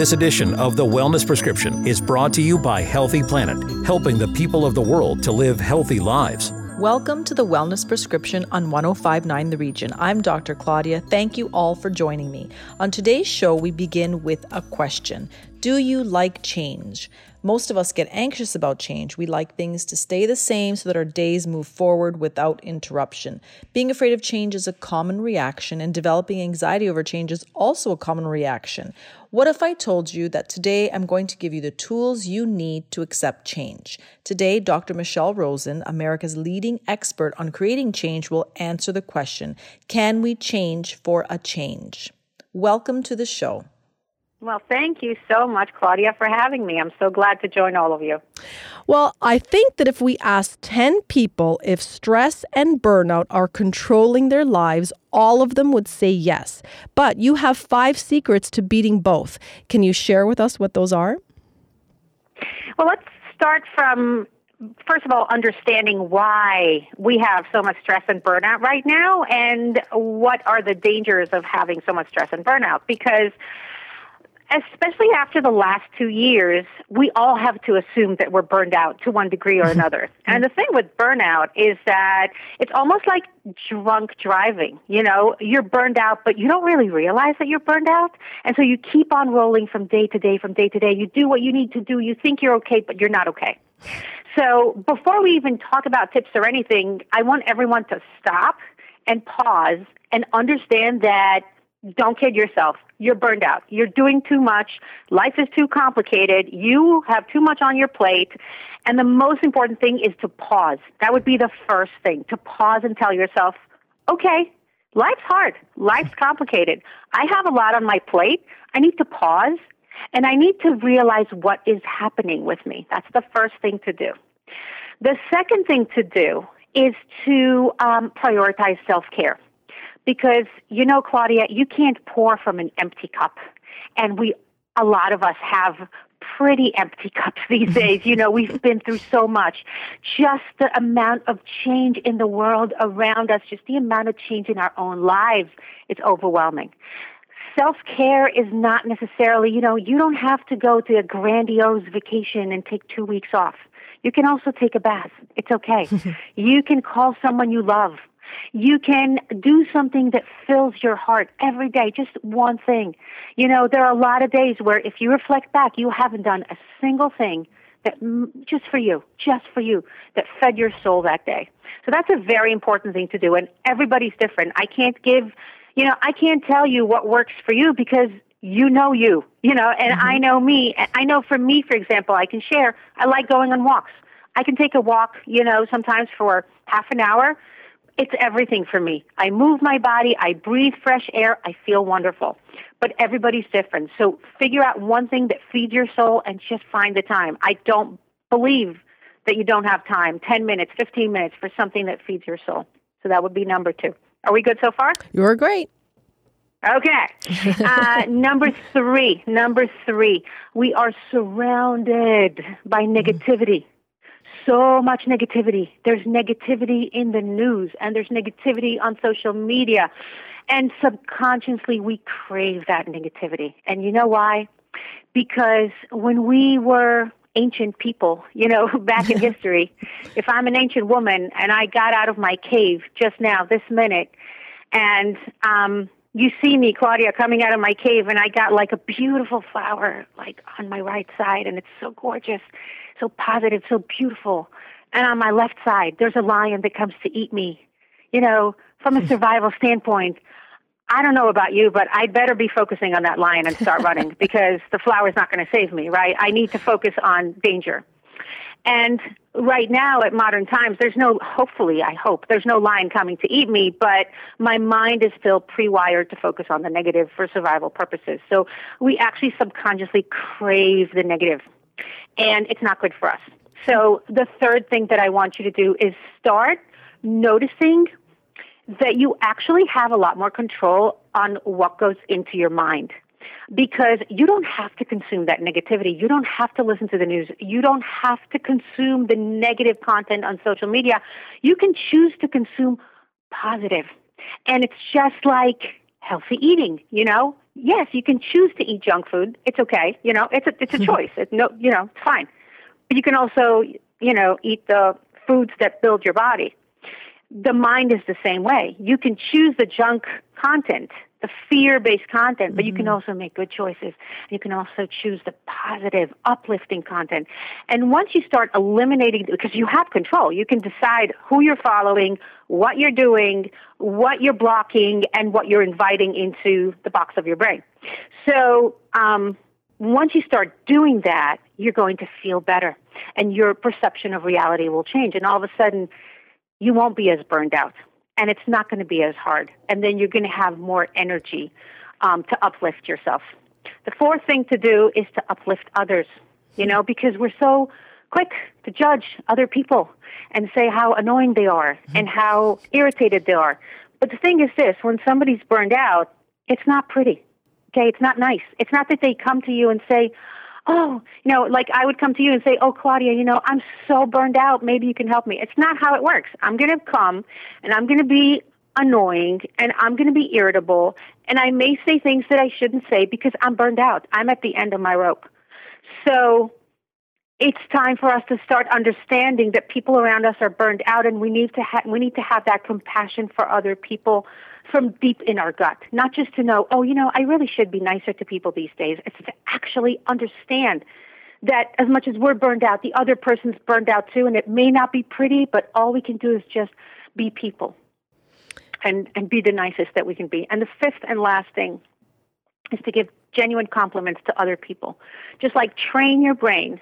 This edition of The Wellness Prescription is brought to you by Healthy Planet, helping the people of the world to live healthy lives. Welcome to the Wellness Prescription on 1059 The Region. I'm Dr. Claudia. Thank you all for joining me. On today's show, we begin with a question Do you like change? Most of us get anxious about change. We like things to stay the same so that our days move forward without interruption. Being afraid of change is a common reaction, and developing anxiety over change is also a common reaction. What if I told you that today I'm going to give you the tools you need to accept change? Today, Dr. Michelle Rozen, America's leading expert on creating change, will answer the question Can we change for a change? Welcome to the show. Well, thank you so much, Claudia, for having me. I'm so glad to join all of you. Well, I think that if we ask 10 people if stress and burnout are controlling their lives, all of them would say yes. But you have five secrets to beating both. Can you share with us what those are? Well, let's start from first of all, understanding why we have so much stress and burnout right now and what are the dangers of having so much stress and burnout. Because especially after the last two years, we all have to assume that we're burned out to one degree or another. Mm-hmm. and the thing with burnout is that it's almost like drunk driving. You know, you're burned out, but you don't really realize that you're burned out. And so you keep on rolling from day to day, from day to day. You do what you need to do. You think you're okay, but you're not okay. So before we even talk about tips or anything, I want everyone to stop and pause and understand that don't kid yourself. You're burned out. You're doing too much. Life is too complicated. You have too much on your plate. And the most important thing is to pause. That would be the first thing to pause and tell yourself, okay, life's hard. Life's complicated. I have a lot on my plate. I need to pause and I need to realize what is happening with me. That's the first thing to do. The second thing to do is to um, prioritize self care because you know claudia you can't pour from an empty cup. And we a lot of us have pretty empty cups these days. You know we've been through so much. Just the amount of change in the world around us just the amount of change in our own lives it's overwhelming. Self care is not necessarily you know you don't have to go to a grandiose vacation and take 2 weeks off. You can also take a bath. It's okay. You can call someone you love you can do something that fills your heart every day, just one thing. You know, there are a lot of days where if you reflect back, you haven't done a single thing that just for you, just for you, that fed your soul that day. So that's a very important thing to do. And everybody's different. I can't give, you know, I can't tell you what works for you because you know you, you know, and mm-hmm. I know me. I know for me, for example, I can share, I like going on walks. I can take a walk, you know, sometimes for half an hour it's everything for me. I move my body, I breathe fresh air, I feel wonderful. But everybody's different. So figure out one thing that feeds your soul and just find the time. I don't believe that you don't have time 10 minutes, 15 minutes for something that feeds your soul. So that would be number two. Are we good so far? You're great. Okay. Uh, number three. Number three. We are surrounded by negativity so much negativity. There's negativity in the news and there's negativity on social media. And subconsciously, we crave that negativity. And you know why? Because when we were ancient people, you know, back in history, if I'm an ancient woman and I got out of my cave just now, this minute, and um, you see me, Claudia, coming out of my cave, and I got like a beautiful flower, like on my right side, and it's so gorgeous so positive, so beautiful. And on my left side, there's a lion that comes to eat me. You know, from a survival standpoint, I don't know about you, but I'd better be focusing on that lion and start running because the flower's not going to save me, right? I need to focus on danger. And right now at modern times, there's no, hopefully, I hope, there's no lion coming to eat me, but my mind is still pre wired to focus on the negative for survival purposes. So we actually subconsciously crave the negative and it's not good for us. So the third thing that I want you to do is start noticing that you actually have a lot more control on what goes into your mind because you don't have to consume that negativity. You don't have to listen to the news. You don't have to consume the negative content on social media. You can choose to consume positive. And it's just like healthy eating, you know? Yes, you can choose to eat junk food. It's okay. You know, it's a it's a hmm. choice. It's no, you know, it's fine. But you can also, you know, eat the foods that build your body. The mind is the same way. You can choose the junk content the fear-based content, but you can mm-hmm. also make good choices. You can also choose the positive, uplifting content. And once you start eliminating, because you have control, you can decide who you're following, what you're doing, what you're blocking, and what you're inviting into the box of your brain. So um, once you start doing that, you're going to feel better, and your perception of reality will change. And all of a sudden, you won't be as burned out and it's not going to be as hard. And then you're going to have more energy um, to uplift yourself. The fourth thing to do is to uplift others, you know, because we're so quick to judge other people and say how annoying they are and how irritated they are. But the thing is this when somebody's burned out, it's not pretty. Okay, it's not nice. It's not that they come to you and say, oh, you know, like I would come to you and say, oh, Claudia, you know, I'm so burned out. Maybe you can help me. It's not how it works. I'm going to come and I'm going to be annoying and I'm going to be irritable and I may say things that I shouldn't say because I'm burned out. I'm at the end of my rope. So it's time for us to start understanding that people around us are burned out and we need to ha- we need to have that compassion for other people from deep in our gut, not just to know, oh, you know, I really should be nicer to people these days. It's to actually understand that as much as we're burned out, the other person's burned out too, and it may not be pretty, but all we can do is just be people and, and be the nicest that we can be. And the fifth and last thing is to give genuine compliments to other people. Just like train your brain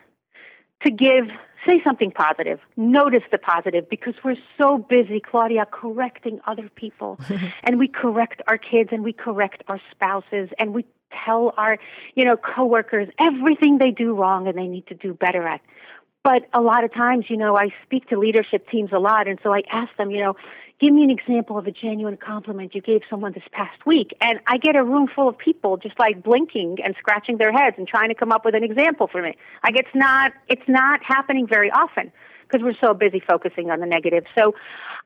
to give say something positive. Notice the positive because we're so busy, Claudia, correcting other people. and we correct our kids and we correct our spouses and we tell our, you know, coworkers everything they do wrong and they need to do better at. But a lot of times, you know, I speak to leadership teams a lot and so I ask them, you know, give me an example of a genuine compliment you gave someone this past week. And I get a room full of people just like blinking and scratching their heads and trying to come up with an example for me. Like it's not, it's not happening very often because we're so busy focusing on the negative. So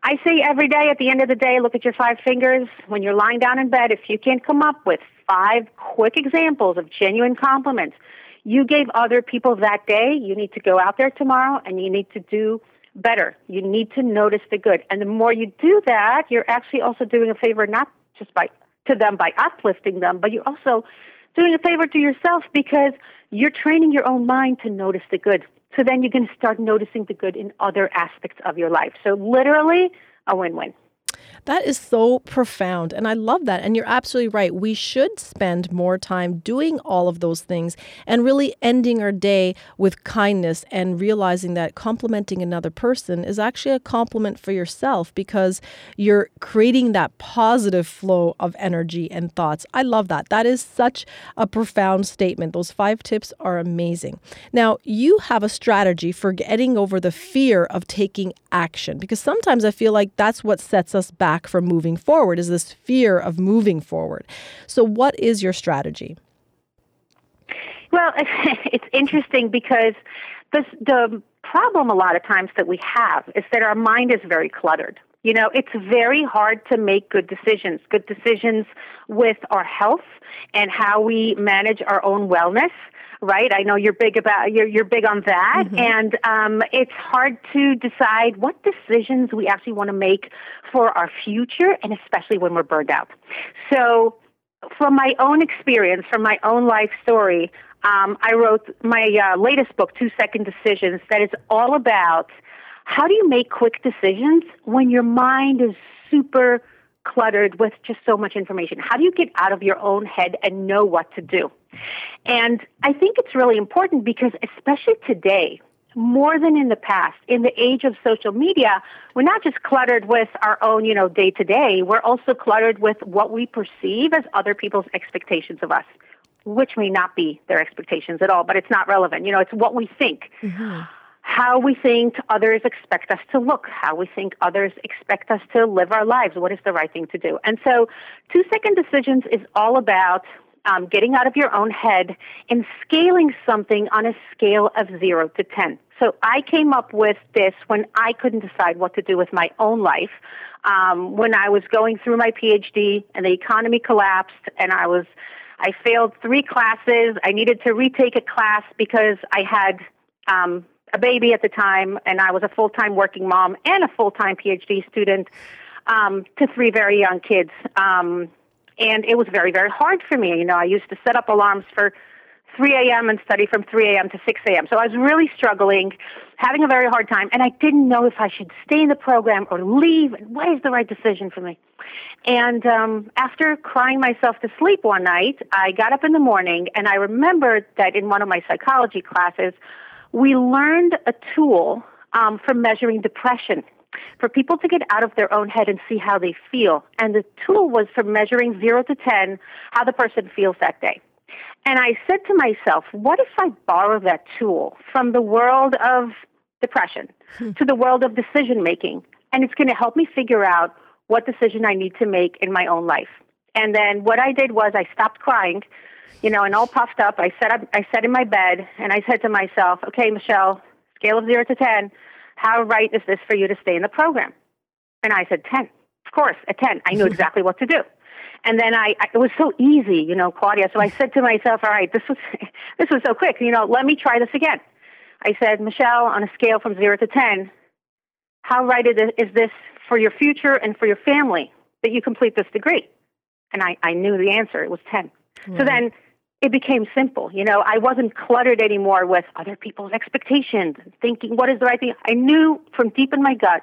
I say every day at the end of the day, look at your five fingers. When you're lying down in bed, if you can't come up with five quick examples of genuine compliments you gave other people that day, you need to go out there tomorrow and you need to do better. You need to notice the good. And the more you do that, you're actually also doing a favor not just by to them by uplifting them, but you're also doing a favor to yourself because you're training your own mind to notice the good. So then you're going to start noticing the good in other aspects of your life. So literally a win-win. That is so profound. And I love that. And you're absolutely right. We should spend more time doing all of those things and really ending our day with kindness and realizing that complimenting another person is actually a compliment for yourself because you're creating that positive flow of energy and thoughts. I love that. That is such a profound statement. Those five tips are amazing. Now, you have a strategy for getting over the fear of taking action because sometimes I feel like that's what sets us back back from moving forward is this fear of moving forward. So, what is your strategy? Well, it's interesting because the, the problem a lot of times that we have is that our mind is very cluttered. You know, it's very hard to make good decisions, good decisions with our health and how we manage our own wellness right? I know you're big about you're you're big on that, mm-hmm. and um, it's hard to decide what decisions we actually want to make for our future, and especially when we're burned out. So, from my own experience, from my own life story, um, I wrote my uh, latest book, Two Second Decisions, that is all about how do you make quick decisions when your mind is super cluttered with just so much information? How do you get out of your own head and know what to do? And I think it's really important because, especially today, more than in the past, in the age of social media, we're not just cluttered with our own, you know, day to day. We're also cluttered with what we perceive as other people's expectations of us, which may not be their expectations at all, but it's not relevant. You know, it's what we think. Mm-hmm how we think others expect us to look, how we think others expect us to live our lives, what is the right thing to do. And so, two second decisions is all about um, getting out of your own head and scaling something on a scale of zero to 10. So I came up with this when I couldn't decide what to do with my own life. um, when I was going through my PhD and the economy collapsed and I was I failed three classes. I needed to retake a class because I had um, a baby at the time and I was a full time working mom and a full time PhD student um, to three very young kids. Um, and it was very, very hard for me. You know, I used to set up alarms for 3 a.m. and study from 3 a.m. to 6 a.m. So I was really struggling, having a very hard time, and I didn't know if I should stay in the program or leave. What is the right decision for me? And um, after crying myself to sleep one night, I got up in the morning, and I remembered that in one of my psychology classes, we learned a tool um, for measuring depression for people to get out of their own head and see how they feel. And the tool was for measuring zero to 10 how the person feels that day. And I said to myself, what if I borrow that tool from the world of depression hmm. to the world of decision making? And it's going to help me figure out what decision I need to make in my own life. And then what I did was I stopped crying, you know, and all puffed up. I sat up, I sat in my bed and I said to myself, okay, Michelle, scale of zero to 10, how right is this for you to stay in the program? And I said, 10. Of course, a 10. I knew exactly what to do. And then I, I, it was so easy, you know, Claudia. So I said to myself, all right, this was, this was so quick. You know, let me try this again. I said, Michelle, on a scale from zero to 10, how right is this for your future and for your family that you complete this degree? And I, I knew the answer. It was 10. Mm. So then it became simple. You know, I wasn't cluttered anymore with other people's expectations, thinking what is the right thing. I knew from deep in my gut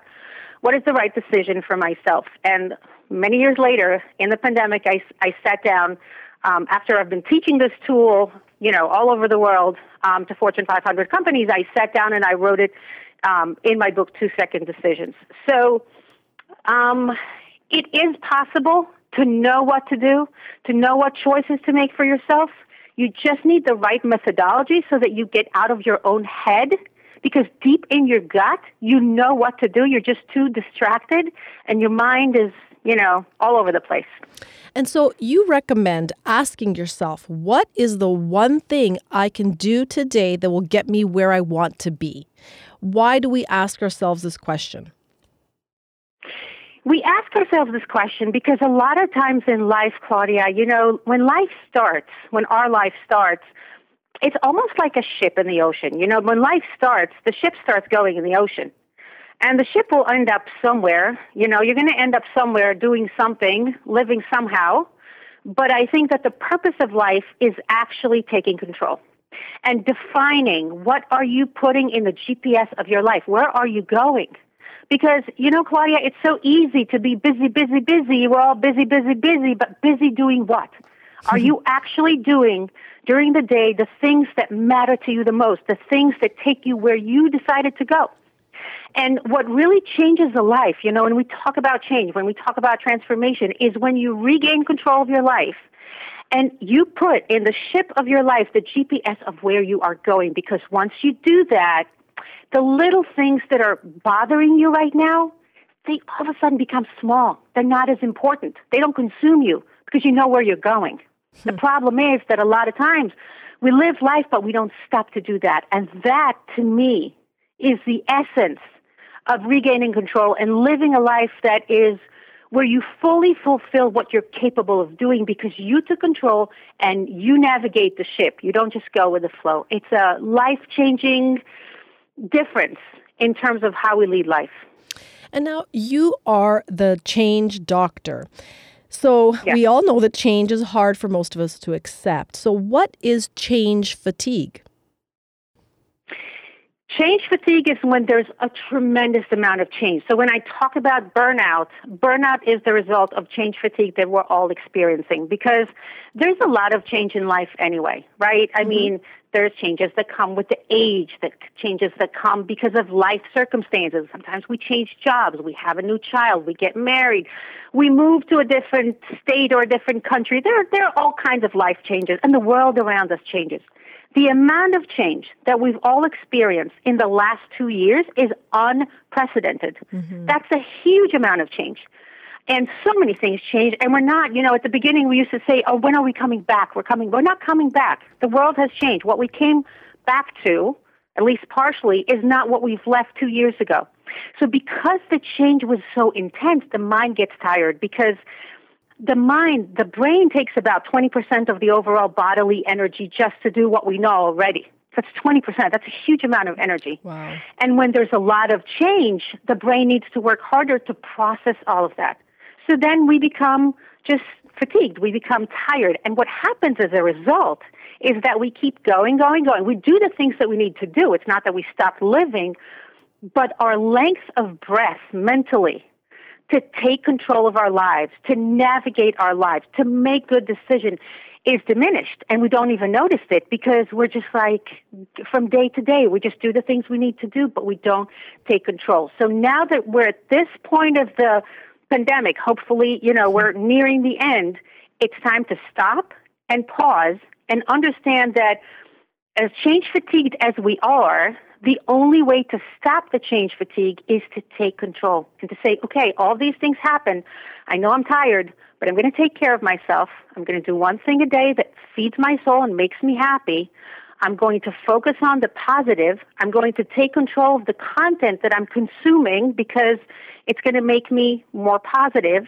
what is the right decision for myself. And many years later, in the pandemic, I, I sat down um, after I've been teaching this tool, you know, all over the world um, to Fortune 500 companies. I sat down and I wrote it um, in my book, Two Second Decisions. So um, it is possible to know what to do, to know what choices to make for yourself. You just need the right methodology so that you get out of your own head because deep in your gut, you know what to do. You're just too distracted and your mind is, you know, all over the place. And so you recommend asking yourself, what is the one thing I can do today that will get me where I want to be? Why do we ask ourselves this question? We ask ourselves this question because a lot of times in life, Claudia, you know, when life starts, when our life starts, it's almost like a ship in the ocean. You know, when life starts, the ship starts going in the ocean. And the ship will end up somewhere. You know, you're going to end up somewhere doing something, living somehow. But I think that the purpose of life is actually taking control and defining what are you putting in the GPS of your life? Where are you going? Because, you know, Claudia, it's so easy to be busy, busy, busy. We're all busy, busy, busy, but busy doing what? Are you actually doing during the day the things that matter to you the most, the things that take you where you decided to go? And what really changes a life, you know, when we talk about change, when we talk about transformation, is when you regain control of your life and you put in the ship of your life the GPS of where you are going. Because once you do that, the little things that are bothering you right now, they all of a sudden become small. They're not as important. They don't consume you because you know where you're going. The hmm. problem is that a lot of times we live life, but we don't stop to do that. And that, to me, is the essence of regaining control and living a life that is where you fully fulfill what you're capable of doing because you took control and you navigate the ship. You don't just go with the flow. It's a life changing difference in terms of how we lead life. And now you are the change doctor. So yeah. we all know that change is hard for most of us to accept. So, what is change fatigue? Change fatigue is when there's a tremendous amount of change. So when I talk about burnout, burnout is the result of change fatigue that we're all experiencing because there's a lot of change in life anyway, right? I mm-hmm. mean, there's changes that come with the age, that changes that come because of life circumstances. Sometimes we change jobs, we have a new child, we get married, we move to a different state or a different country. There, there are all kinds of life changes, and the world around us changes. The amount of change that we've all experienced in the last two years is unprecedented. Mm-hmm. That's a huge amount of change. And so many things change, and we're not, you know, at the beginning we used to say, oh, when are we coming back? We're coming, we're not coming back. The world has changed. What we came back to, at least partially, is not what we've left two years ago. So because the change was so intense, the mind gets tired because the mind, the brain takes about 20% of the overall bodily energy just to do what we know already. That's 20%. That's a huge amount of energy. Wow. And when there's a lot of change, the brain needs to work harder to process all of that. So then we become just fatigued. We become tired. And what happens as a result is that we keep going, going, going. We do the things that we need to do. It's not that we stop living, but our length of breath mentally to take control of our lives, to navigate our lives, to make good decisions is diminished and we don't even notice it because we're just like from day to day we just do the things we need to do but we don't take control so now that we're at this point of the pandemic hopefully you know we're nearing the end it's time to stop and pause and understand that as change fatigued as we are the only way to stop the change fatigue is to take control and to say, okay, all these things happen. I know I'm tired, but I'm going to take care of myself. I'm going to do one thing a day that feeds my soul and makes me happy. I'm going to focus on the positive. I'm going to take control of the content that I'm consuming because it's going to make me more positive.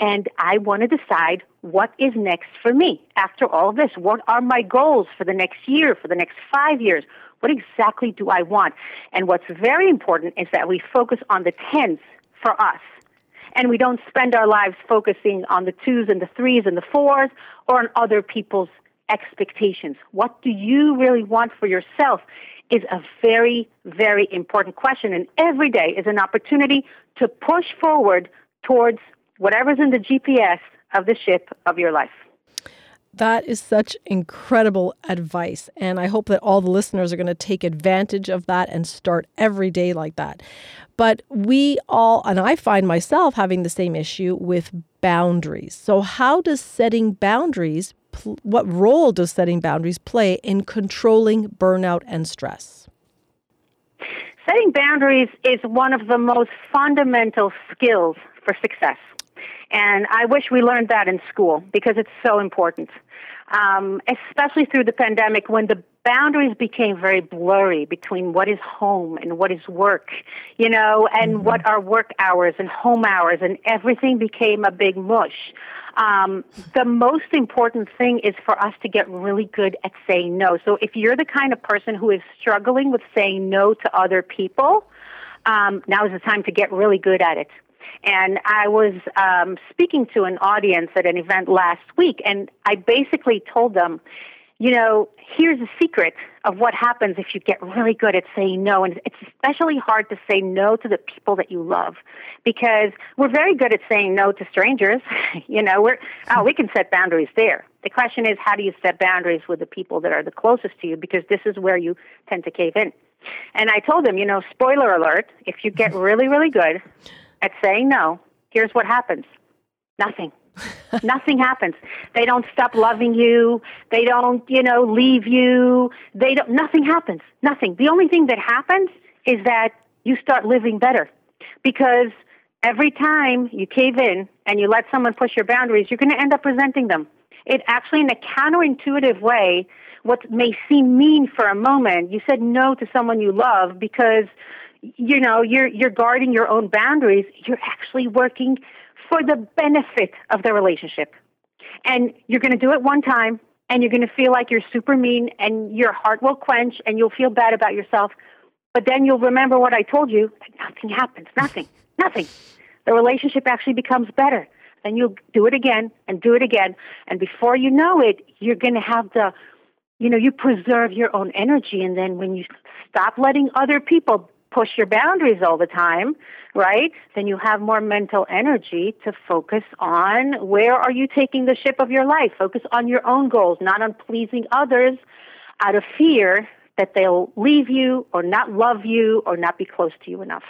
And I want to decide what is next for me after all of this. What are my goals for the next year, for the next five years? What exactly do I want? And what's very important is that we focus on the tens for us. And we don't spend our lives focusing on the twos and the threes and the fours or on other people's expectations. What do you really want for yourself is a very, very important question. And every day is an opportunity to push forward towards whatever's in the GPS of the ship of your life. That is such incredible advice. And I hope that all the listeners are going to take advantage of that and start every day like that. But we all, and I find myself having the same issue with boundaries. So, how does setting boundaries, what role does setting boundaries play in controlling burnout and stress? Setting boundaries is one of the most fundamental skills for success. And I wish we learned that in school because it's so important. Um, especially through the pandemic when the boundaries became very blurry between what is home and what is work, you know, and mm-hmm. what are work hours and home hours, and everything became a big mush. Um, the most important thing is for us to get really good at saying no. So if you're the kind of person who is struggling with saying no to other people, um, now is the time to get really good at it. And I was um, speaking to an audience at an event last week, and I basically told them, you know, here's the secret of what happens if you get really good at saying no. And it's especially hard to say no to the people that you love because we're very good at saying no to strangers. you know, we're, oh, we can set boundaries there. The question is, how do you set boundaries with the people that are the closest to you? Because this is where you tend to cave in. And I told them, you know, spoiler alert, if you get really, really good at saying no, here's what happens nothing. nothing happens. They don't stop loving you. They don't, you know, leave you. They don't, nothing happens. Nothing. The only thing that happens is that you start living better because every time you cave in and you let someone push your boundaries, you're going to end up resenting them. It actually, in a counterintuitive way, what may seem mean for a moment, you said no to someone you love because you know you're you're guarding your own boundaries you're actually working for the benefit of the relationship. And you're going to do it one time and you're going to feel like you're super mean and your heart will quench and you'll feel bad about yourself. But then you'll remember what i told you nothing happens nothing nothing. The relationship actually becomes better. Then you'll do it again and do it again and before you know it you're going to have the you know you preserve your own energy and then when you stop letting other people push your boundaries all the time, right? Then you have more mental energy to focus on where are you taking the ship of your life? Focus on your own goals, not on pleasing others out of fear that they'll leave you or not love you or not be close to you enough.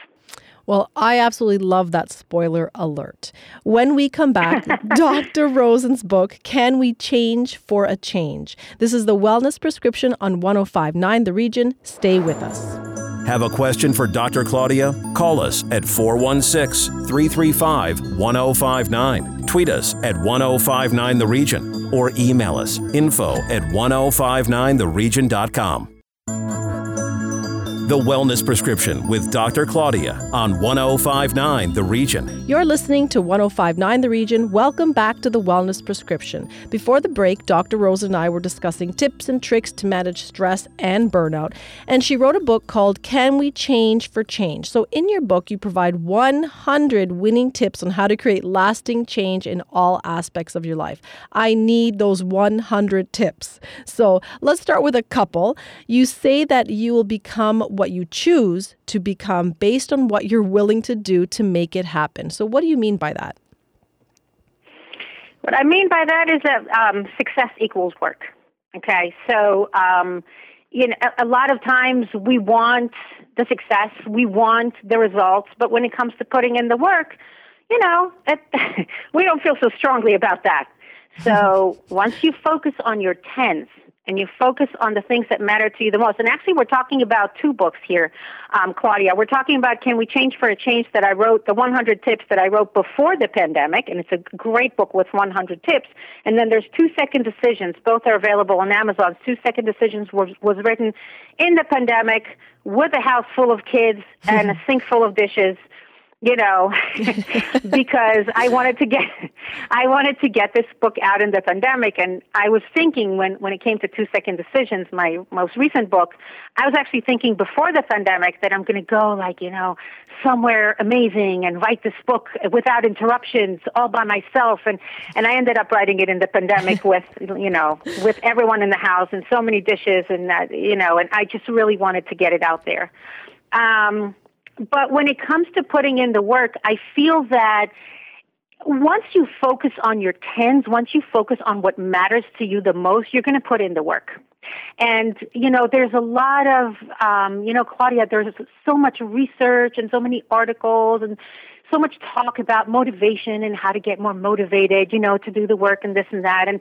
Well, I absolutely love that spoiler alert. When we come back, Dr. Rozen's book, Can We Change for a Change? This is the wellness prescription on 1059 The Region. Stay with us. Have a question for Dr. Claudia? Call us at 416 335 1059. Tweet us at 1059 The Region or email us info at 1059theregion.com. The Wellness Prescription with Dr. Claudia on 1059 The Region. You're listening to 1059 The Region. Welcome back to The Wellness Prescription. Before the break, Dr. Rose and I were discussing tips and tricks to manage stress and burnout. And she wrote a book called Can We Change for Change? So, in your book, you provide 100 winning tips on how to create lasting change in all aspects of your life. I need those 100 tips. So, let's start with a couple. You say that you will become what you choose to become based on what you're willing to do to make it happen. So, what do you mean by that? What I mean by that is that um, success equals work. Okay, so um, you know, a, a lot of times we want the success, we want the results, but when it comes to putting in the work, you know, it, we don't feel so strongly about that. So once you focus on your tens, and you focus on the things that matter to you the most. And actually, we're talking about two books here, um, Claudia. We're talking about Can We Change for a Change that I wrote, the 100 tips that I wrote before the pandemic, and it's a great book with 100 tips. And then there's Two Second Decisions. Both are available on Amazon. Two Second Decisions was, was written in the pandemic with a house full of kids and a sink full of dishes you know, because I wanted to get I wanted to get this book out in the pandemic and I was thinking when when it came to 2 second decisions my most recent book I was actually thinking before the pandemic that I'm going to go like, you know, somewhere amazing and write this book without interruptions all by myself and and I ended up writing it in the pandemic with you know, with everyone in the house and so many dishes and that, you know, and I just really wanted to get it out there. Um but when it comes to putting in the work, I feel that once you focus on your tens, once you focus on what matters to you the most, you're going to put in the work. And, you know, there's a lot of, um, you know, Claudia, there's so much research and so many articles and so much talk about motivation and how to get more motivated, you know, to do the work and this and that. And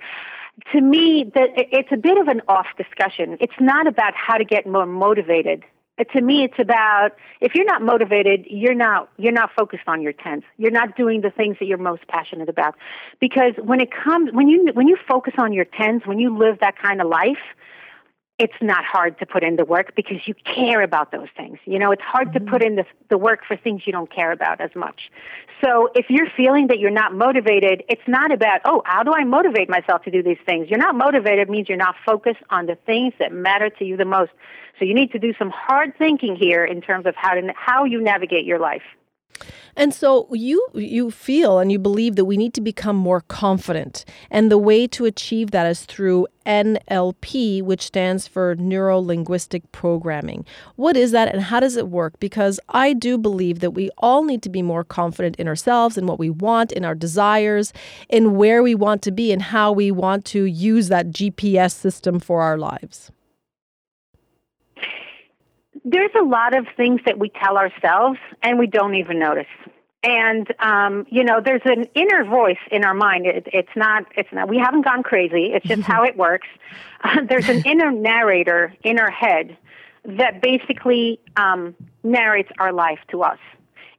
to me, that it's a bit of an off discussion. It's not about how to get more motivated to me it's about if you're not motivated you're not you're not focused on your tens you're not doing the things that you're most passionate about. Because when it comes when you when you focus on your tens when you live that kind of life it's not hard to put in the work because you care about those things. You know, it's hard mm-hmm. to put in the, the work for things you don't care about as much. So if you're feeling that you're not motivated, it's not about, oh, how do I motivate myself to do these things? You're not motivated means you're not focused on the things that matter to you the most. So you need to do some hard thinking here in terms of how to, how you navigate your life. And so you you feel and you believe that we need to become more confident. And the way to achieve that is through NLP, which stands for neuro linguistic programming. What is that and how does it work? Because I do believe that we all need to be more confident in ourselves and what we want, in our desires, in where we want to be and how we want to use that GPS system for our lives there's a lot of things that we tell ourselves and we don't even notice. And um, you know, there's an inner voice in our mind. It, it's not. It's not. We haven't gone crazy. It's just how it works. Uh, there's an inner narrator in our head that basically um, narrates our life to us.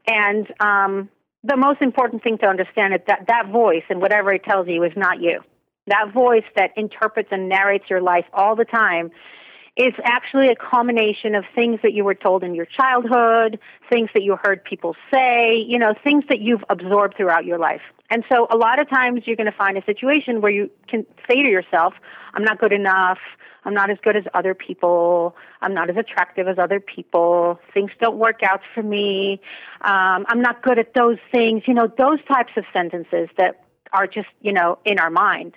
And um, the most important thing to understand is that that voice and whatever it tells you is not you. That voice that interprets and narrates your life all the time is actually a combination of things that you were told in your childhood, things that you heard people say, you know, things that you've absorbed throughout your life. And so a lot of times you're going to find a situation where you can say to yourself, I'm not good enough. I'm not as good as other people. I'm not as attractive as other people. Things don't work out for me. Um, I'm not good at those things. You know, those types of sentences that are just, you know, in our mind.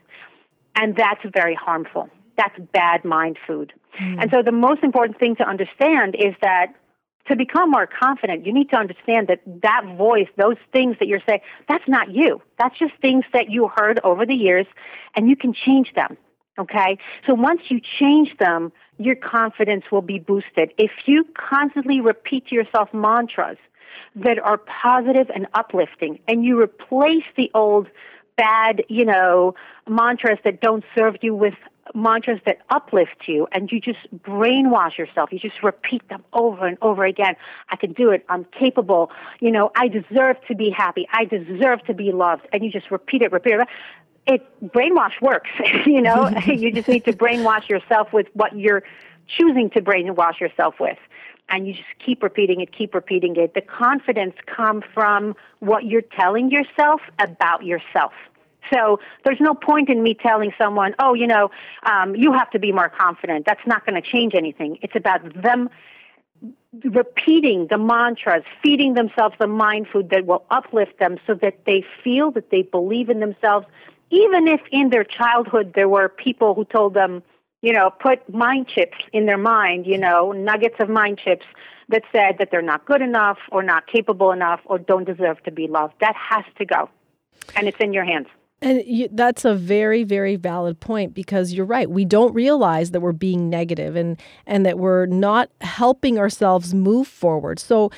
And that's very harmful. That's bad mind food. Mm. And so the most important thing to understand is that to become more confident, you need to understand that that voice, those things that you're saying, that's not you. That's just things that you heard over the years, and you can change them. Okay? So once you change them, your confidence will be boosted. If you constantly repeat to yourself mantras that are positive and uplifting, and you replace the old bad, you know, mantras that don't serve you with mantras that uplift you and you just brainwash yourself. You just repeat them over and over again. I can do it. I'm capable. You know, I deserve to be happy. I deserve to be loved. And you just repeat it, repeat it. It brainwash works, you know. you just need to brainwash yourself with what you're choosing to brainwash yourself with. and you just keep repeating it, keep repeating it. The confidence comes from what you're telling yourself about yourself. So there's no point in me telling someone, oh, you know, um, you have to be more confident. That's not going to change anything. It's about them repeating the mantras, feeding themselves the mind food that will uplift them so that they feel that they believe in themselves, even if in their childhood there were people who told them, you know, put mind chips in their mind, you know, nuggets of mind chips that said that they're not good enough or not capable enough or don't deserve to be loved. That has to go. And it's in your hands. And you, that's a very, very valid point because you're right. We don't realize that we're being negative and and that we're not helping ourselves move forward. So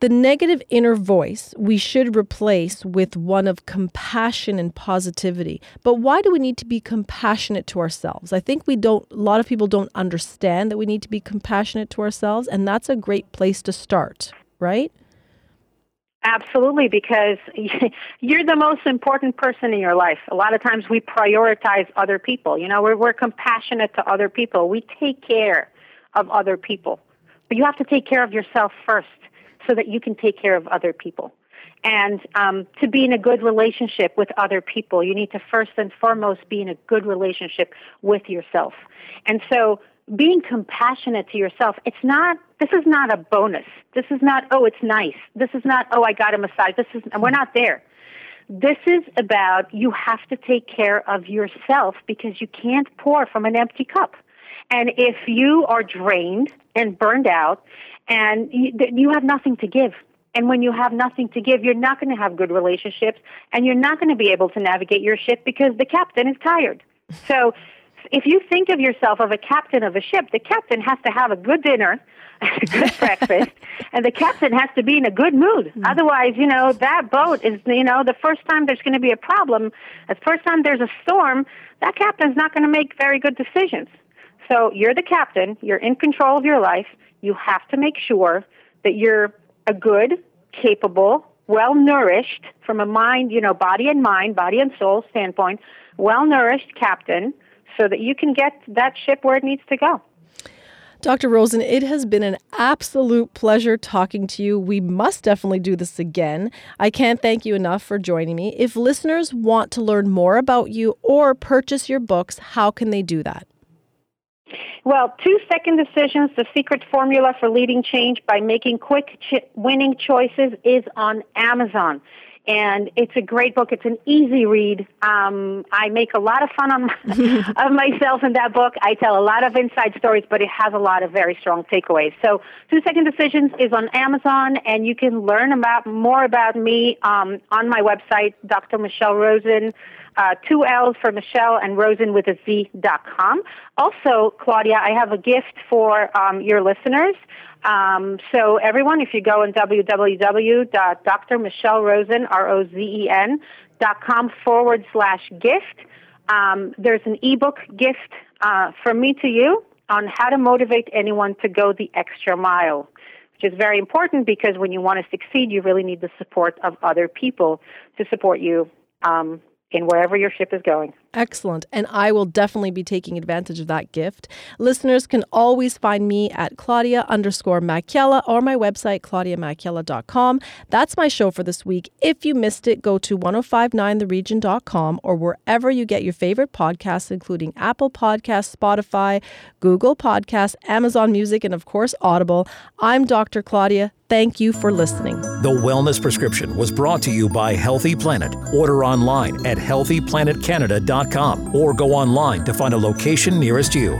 the negative inner voice we should replace with one of compassion and positivity. But why do we need to be compassionate to ourselves? I think we don't, a lot of people don't understand that we need to be compassionate to ourselves, and that's a great place to start, right? Absolutely, because you're the most important person in your life. A lot of times we prioritize other people. You know, we're, we're compassionate to other people. We take care of other people. But you have to take care of yourself first so that you can take care of other people. And um, to be in a good relationship with other people, you need to first and foremost be in a good relationship with yourself. And so being compassionate to yourself, it's not, this is not a bonus. This is not, oh, it's nice. This is not, oh, I got a massage. This is, we're not there. This is about you have to take care of yourself because you can't pour from an empty cup. And if you are drained and burned out and you, you have nothing to give. And when you have nothing to give, you're not going to have good relationships and you're not going to be able to navigate your ship because the captain is tired. So if you think of yourself as a captain of a ship, the captain has to have a good dinner, a good breakfast, and the captain has to be in a good mood. Mm. Otherwise, you know, that boat is, you know, the first time there's going to be a problem, the first time there's a storm, that captain's not going to make very good decisions. So you're the captain, you're in control of your life, you have to make sure that you're a good, capable, well nourished from a mind, you know, body and mind, body and soul standpoint, well nourished captain so that you can get that ship where it needs to go. Dr. Rozen, it has been an absolute pleasure talking to you. We must definitely do this again. I can't thank you enough for joining me. If listeners want to learn more about you or purchase your books, how can they do that? Well, two second decisions, the secret formula for leading change by making quick ch- winning choices is on Amazon. And it's a great book. It's an easy read. Um, I make a lot of fun on of myself in that book. I tell a lot of inside stories, but it has a lot of very strong takeaways. So, Two Second Decisions is on Amazon, and you can learn about more about me um, on my website, Dr. Michelle Rozen uh, two L's for Michelle and Rozen with a Z dot com. Also, Claudia, I have a gift for um, your listeners. Um, so everyone, if you go on www.drmichellerozen, R-O-Z-E-N, dot com forward slash gift, um, there's an ebook gift uh, from me to you on how to motivate anyone to go the extra mile which is very important because when you want to succeed, you really need the support of other people to support you um, in wherever your ship is going. Excellent. And I will definitely be taking advantage of that gift. Listeners can always find me at Claudia underscore Macchiella or my website, claudiamacchiella.com. That's my show for this week. If you missed it, go to 1059theregion.com or wherever you get your favorite podcasts, including Apple Podcasts, Spotify, Google Podcasts, Amazon Music, and of course, Audible. I'm Dr. Claudia. Thank you for listening. The Wellness Prescription was brought to you by Healthy Planet. Order online at healthyplanetcanada.com or go online to find a location nearest you.